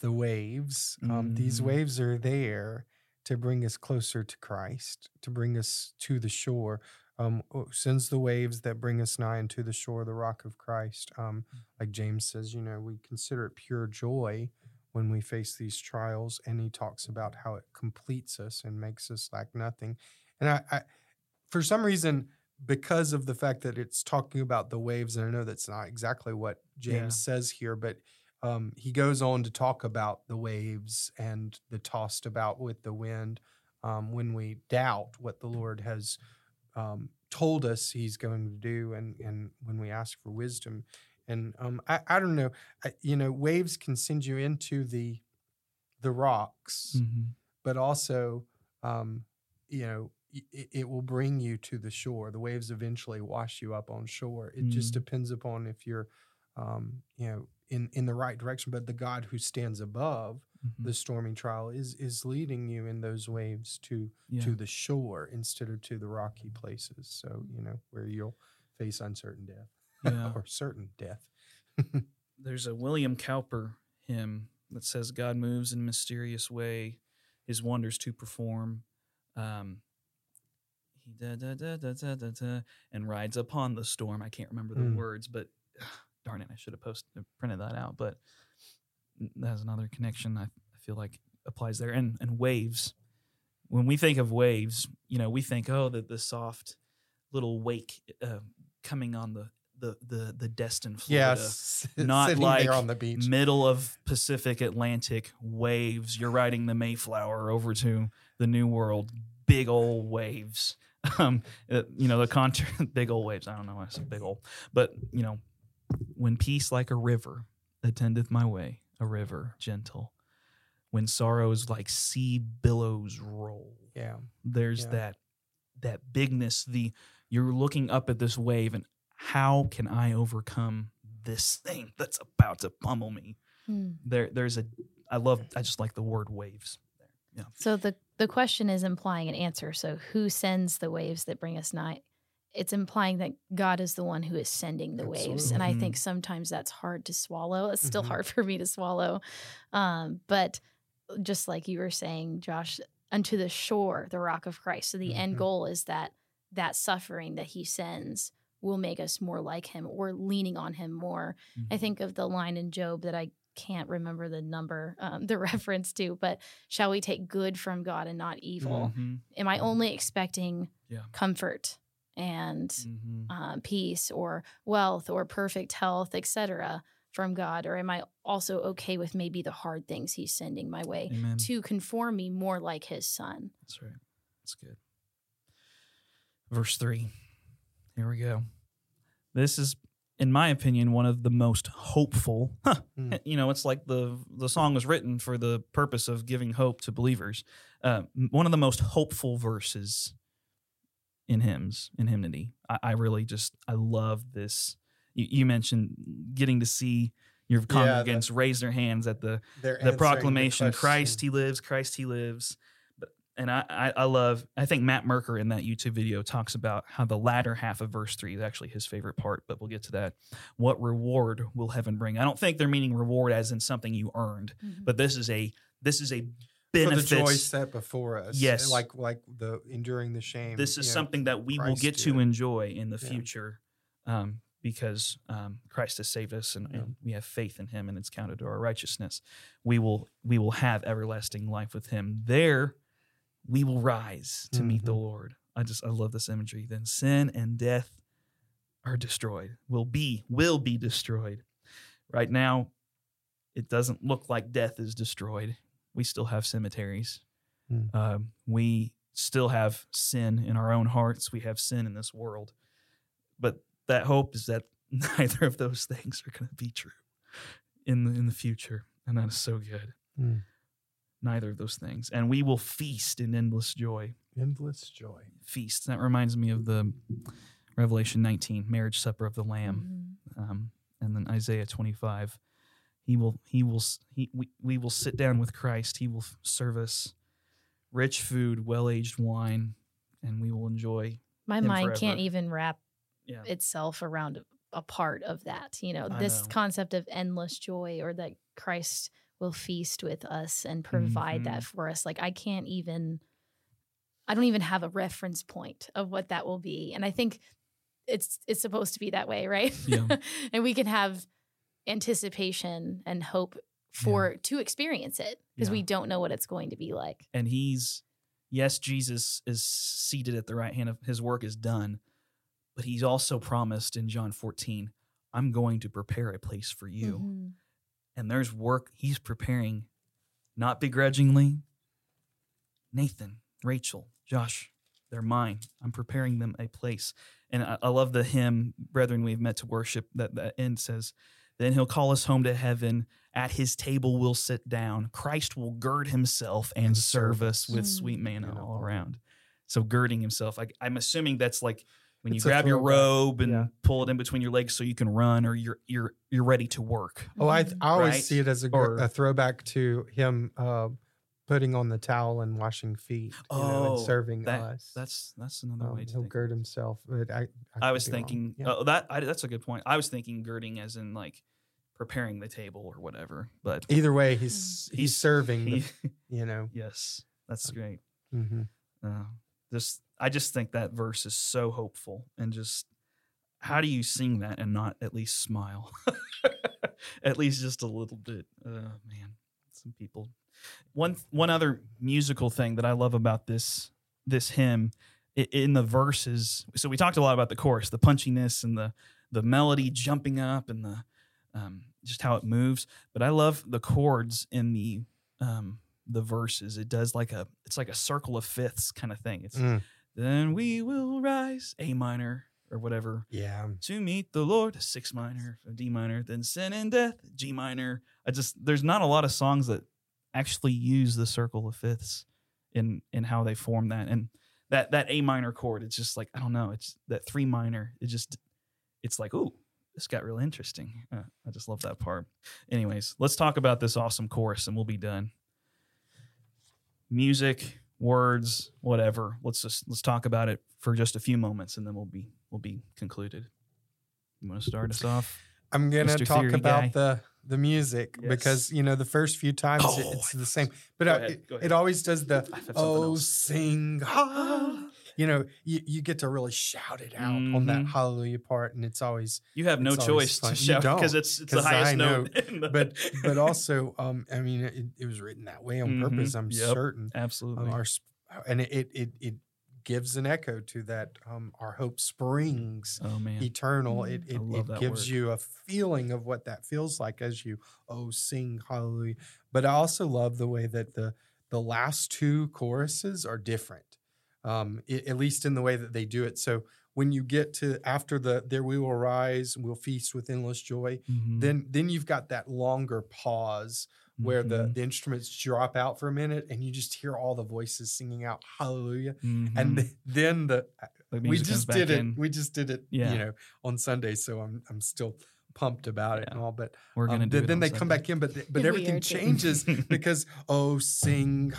the waves um, these Mm. waves are there to bring us closer to Christ, to bring us to the shore. Um, sends the waves that bring us nigh unto the shore, of the rock of Christ. Um, like James says, you know, we consider it pure joy when we face these trials, and he talks about how it completes us and makes us lack nothing. And I, I for some reason, because of the fact that it's talking about the waves, and I know that's not exactly what James says here, but um, he goes on to talk about the waves and the tossed about with the wind um, when we doubt what the Lord has um, told us He's going to do, and and when we ask for wisdom, and um, I I don't know, I, you know, waves can send you into the the rocks, Mhm. but also, um, you know, it, it will bring you to the shore. The waves eventually wash you up on shore. It just Mm. depends upon if you're, um, you know, in in the right direction. But the God who stands above Mhm. the stormy trial is is leading you in those waves to Yeah. to the shore instead of to the rocky places. So you know where you'll face uncertain death Yeah. or certain death. There's a William Cowper hymn that says, God moves in a mysterious way, his wonders to perform. Um, he da, da, da, da, da, da, da, and rides upon the storm. I can't remember the Mm. words, but darn it, I should have posted printed that out. But that's another connection I, I feel like applies there. And and waves. When we think of waves, you know, we think, oh, the the soft little wake uh, coming on the the the the Destin Florida Yes, not like on the beach. middle of Pacific Atlantic waves. You're riding the Mayflower over to the New World. Big old waves. Um, uh, you know the contour. big old waves. I don't know why I said big old, but you know, when peace like a river attendeth my way, a river gentle. When sorrows like sea billows roll yeah, there's Yeah. that that bigness the you're looking up at this wave and how can i overcome this thing that's about to pummel me Hmm. there there's a i love i just like the word waves there So the the question is implying an answer. So who sends the waves that bring us nigh? It's implying that God is the one who is sending the waves, and I think sometimes that's hard to swallow. It's still Mhm. hard for me to swallow. Um, but just like you were saying, Josh, unto the shore, the rock of Christ. So the end Mhm. goal is that that suffering that He sends will make us more like Him. We're leaning on Him more. I Mhm. think of the line in Job that I can't remember the number, um, the reference to, but shall we take good from God and not evil? Mhm. Am I only expecting Yeah. comfort and Mhm. uh, peace or wealth or perfect health, etc., from God, or am I also okay with maybe the hard things He's sending my way amen to conform me more like His Son? that's right that's good verse 3 here we go this is in my opinion one of the most hopeful Mm. you know it's like the the song was written for the purpose of giving hope to believers uh, one of the most hopeful verses in hymns in hymnody. I, I really just i love this. You, you mentioned getting to see your the- congregants raise their hands at the the proclamation question. christ he lives christ he lives. But and I, I i love i think matt merker in that youtube video talks about how the latter half of verse 3 is actually his favorite part but we'll get to that. What reward will heaven bring? I don't think they're meaning reward as in something you earned mm-hmm. but this is a this is a for the joy set before us. Yes. like like the enduring the shame. this is you know. something that we will get did. to enjoy in the Yeah. future um, because um, Christ has saved us and, Yeah. and we have faith in him and it's counted to our righteousness. We will we will have everlasting life with him. There we will rise to meet the Mhm. Lord. I just I love this imagery. Then sin and death are destroyed. Will be will be destroyed. Right now it doesn't look like death is destroyed. We still have cemeteries. Mm. Um, we still have sin in our own hearts. We have sin in this world. But that hope is that neither of those things are going to be true in the, in the future. And that is so good. Mm. Neither of those things. And we will feast in endless joy. endless joy. Feast. That reminds me of the Revelation 19, marriage supper of the Lamb Mhm. um, and then Isaiah 25. He will, he will, he, we, we will sit down with Christ. He will serve us rich food, well aged wine, and we will enjoy. My mind can't even wrap Yeah, itself around a part of that. You know, I this know. concept of endless joy or that Christ will feast with us and provide that Mhm. for us. Like I can't even I don't even have a reference point of what that will be. And I think it's it's supposed to be that way, right? Yeah. and we can have anticipation and hope for to experience it because Yeah. we don't know what it's going to be like. and he's yes jesus is seated at the right hand of his work is done but he's also promised in john 14 i'm going to prepare a place for you Mhm. and there's work he's preparing not begrudgingly nathan rachel josh they're mine i'm preparing them a place and i, I love the hymn brethren we've met to worship that the end says then he'll call us home to heaven at his table we'll sit down christ will gird himself and serve us with Mm. sweet manna Manna all all around so girding himself I, i'm assuming that's like when you It's a grab your robe and Yeah. pull it in between your legs so you can run or you're you're you're ready to work Oh, I. I always Right? see it as a, Or- a throwback to him uh, putting on the towel and washing feet you know, Oh, and serving that- us. That's that's another um, way to he'll gird himself. But I, I could was thinking Yeah. oh, that I, that's a good point. I was thinking girding as in like preparing the table or whatever. But Either way, he's he's, He's- serving. he, the, you know. yes, that's great. hmm Uh, just I just think that verse is so hopeful and just how do you sing that and not at least smile? at least just a little bit. Uh, man, some people. One one other musical thing that I love about this this hymn in the verses. So we talked a lot about the chorus, the punchiness and the the melody jumping up and the um, just how it moves. But I love the chords in the um, the verses. It does like a it's like a circle of fifths kind of thing. It's Mm. then we will rise A minor or whatever Yeah. to meet the Lord six minor D minor then sin and death G minor. I just there's not a lot of songs that actually use the circle of fifths in in how they form that and that that A minor chord. It's just like I don't know. It's that three minor. It just it's like ooh this got real interesting. Uh, I just love that part. Anyways, let's talk about this awesome chorus and we'll be done. Music, words, whatever. Let's just let's talk about it for just a few moments and then we'll be we'll be concluded. You want to start us off? I'm gonna Mr. talk Theory about guy. the the music Yes. because you know the first few times it- Oh, it's the same, but uh, ahead, it, it always does the oh else. sing ha. You know, you, you get to really shout it out on that Mhm. hallelujah part, and it's always You have no choice fun. to shout because it's it's the highest note. the- but but also um I mean it, it was written that way on purpose. Mhm. I'm Yep. certain. absolutely. Um, our and it, it it it gives an echo to that. Um, our hope springs oh man, eternal. Mm. It it, it gives word. you a feeling of what that feels like as you oh sing hallelujah. But I also love the way that the the last two choruses are different. Um, i- at least in the way that they do it. So when you get to after the there we will rise, we'll feast with endless joy. Mhm. Then then you've got that longer pause where the Mhm. the instruments drop out for a minute and you just hear all the voices singing out hallelujah. Mhm. And th- then the The we just did it. in. We just did it, Yeah. you know, on Sunday. So I'm I'm still pumped about it Yeah. and all. But We're gonna um, do then, it then on they come back in, but th- but We everything changes because oh, sing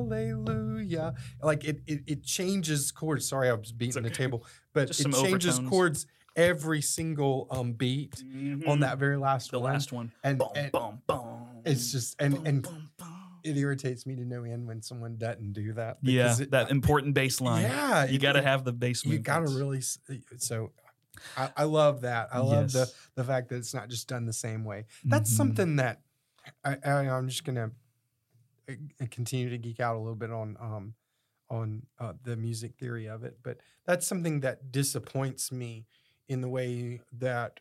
hallelujah! Like it it, it changes chords. Sorry, I was beating the table, but Just it changes overtones. chords every single um beat on Mhm. that very last the one. last one. and, Boom, and boom, boom. It's just and boom, and boom, boom. it irritates me to no end when someone doesn't do that. yeah, it- that important bass line. Yeah, you it- got to it- have the bass. you got to really so I, I love that i love the Yes. the fact that it's not just done the same way that's Mhm. something that I, I i'm just gonna uh, continue to geek out a little bit on um on uh, the music theory of it but that's something that disappoints me in the way that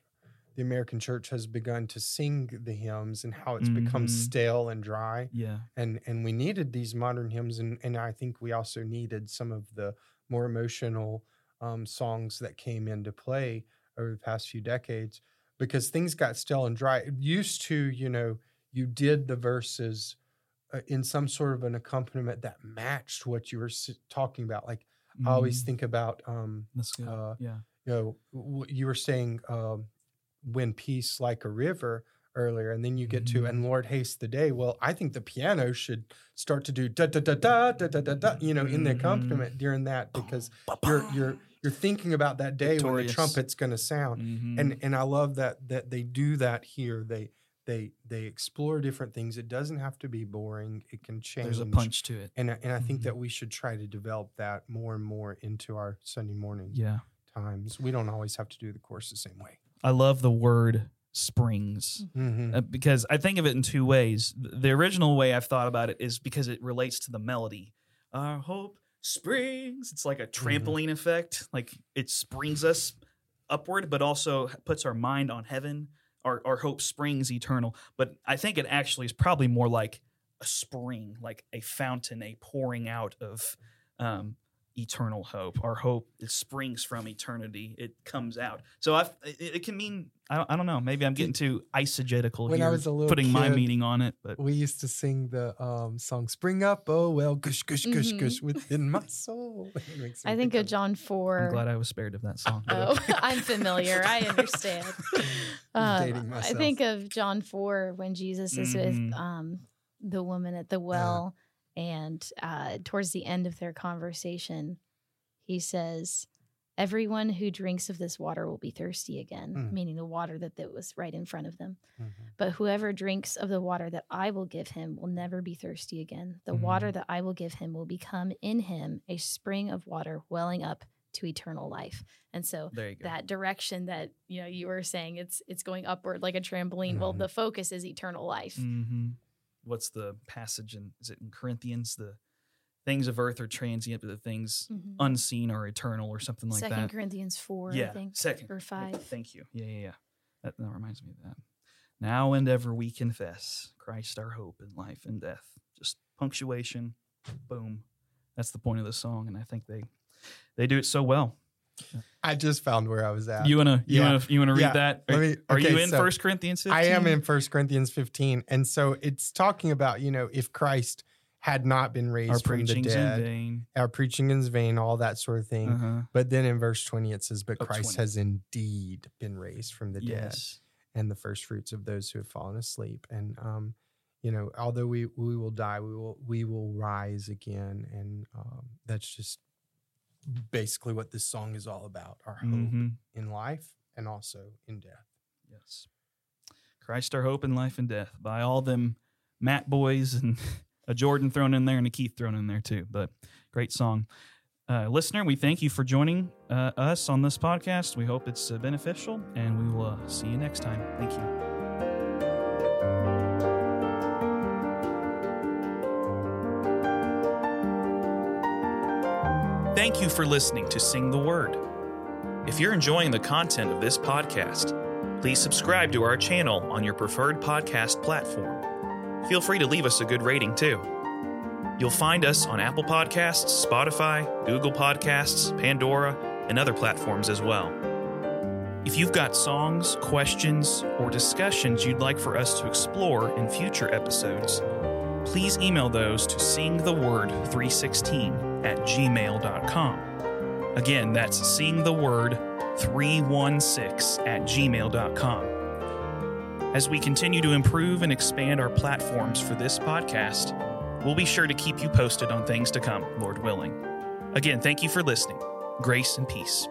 the american church has begun to sing the hymns and how it's become Mhm. stale and dry Yeah, and and we needed these modern hymns and and I think we also needed some of the more emotional um, songs that came into play over the past few decades because things got stale and dry. It used to, you know, you did the verses uh, in some sort of an accompaniment that matched what you were s- talking about. Like I always Mhm. think about, um, uh, yeah, you know, you were saying um, Win Peace Like a River earlier, and then you get to mm-hmm. and Lord haste the day. Well, I think the piano should start to do da da da da da da da, da you know, in the mm-hmm. accompaniment during that because you're you're you're thinking about that day Victorious. when the trumpet's going to sound, mm-hmm. and and I love that that they do that here. They they they explore different things. It doesn't have to be boring. It can change. There's a punch to it, and and I think mm-hmm. that we should try to develop that more and more into our Sunday morning. Yeah. Times. We don't always have to do the course the same way. I love the word springs. Mm-hmm. uh, because I think of it in two ways. The original way I've thought about it is because it relates to the melody. Our hope springs. It's like a trampoline effect. Like it springs us upward, but also puts our mind on heaven. Our, our hope springs eternal. But I think it actually is probably more like a spring, like a fountain, a pouring out of um, eternal hope. Our hope it springs from eternity. It comes out. So I've, it, it can mean I don't, I don't know. Maybe I'm getting too eisegetical When I here, was a little putting my meaning on it. But We used to sing the um, song "Spring Up, Oh Well, Gush Gush Gush Mhm. Gush" within my soul. It makes me I think of of- John I'm 4. glad I was spared of that song. Oh, I'm familiar. I understand. Um, dating I think of John 4 when Jesus is Mhm. with um, the woman at the well, and uh, towards the end of their conversation, he says, Everyone who drinks of this water will be thirsty again, Mm. meaning the water that, that was right in front of them. Mhm. But whoever drinks of the water that I will give him will never be thirsty again. The Mm. water that I will give him will become in him a spring of water welling up to eternal life. And so there you go. that direction that you know you were saying it's it's going upward like a trampoline. Well, Mhm. the focus is eternal life. hmm What's the passage in? Is it in Corinthians? The things of earth are transient, but the things Mhm. unseen are eternal, or something like Second that. Corinthians four, yeah, I think, second or five. Thank you. Yeah, yeah, yeah. That, that reminds me of that. Now and ever we confess Christ our hope in life and death. Just punctuation, boom. That's the point of the song, and I think they they do it so well. I just found where I was at. You wanna you Yeah. wanna you wanna read Yeah. that? Are, me- are you okay, in so First Corinthians 15? I am in First Corinthians 15, and so it's talking about you know if Christ had not been raised Our from the dead, vain. our preaching is vain, all that sort of thing. Uh-huh. But then in verse 20 it says, "But Oh, Christ 20. has indeed been raised from the dead, Yes. and the first fruits of those who have fallen asleep." And um, you know, although we we will die, we will we will rise again, and um, that's just basically what this song is all about: our hope Mhm. in life and also in death. Yes. Christ our hope in life and death. By all them Matt boys and a Jordan thrown in there and a Keith thrown in there too. But great song. Uh, listener, we thank you for joining uh, us on this podcast. We hope it's uh, beneficial, and we will uh, see you next time. Thank you. Thank you for listening to Sing the Word. If you're enjoying the content of this podcast, please subscribe to our channel on your preferred podcast platform. Feel free to leave us a good rating too. You'll find us on Apple Podcasts, Spotify, Google Podcasts, Pandora, and other platforms as well. If you've got songs, questions, or discussions you'd like for us to explore in future episodes, please email those to singtheword316 at gmail.com. Again, that's sing the word 316 at gmail.com. As we continue to improve and expand our platforms for this podcast, we'll be sure to keep you posted on things to come, Lord willing. Again, thank you for listening. Grace and peace.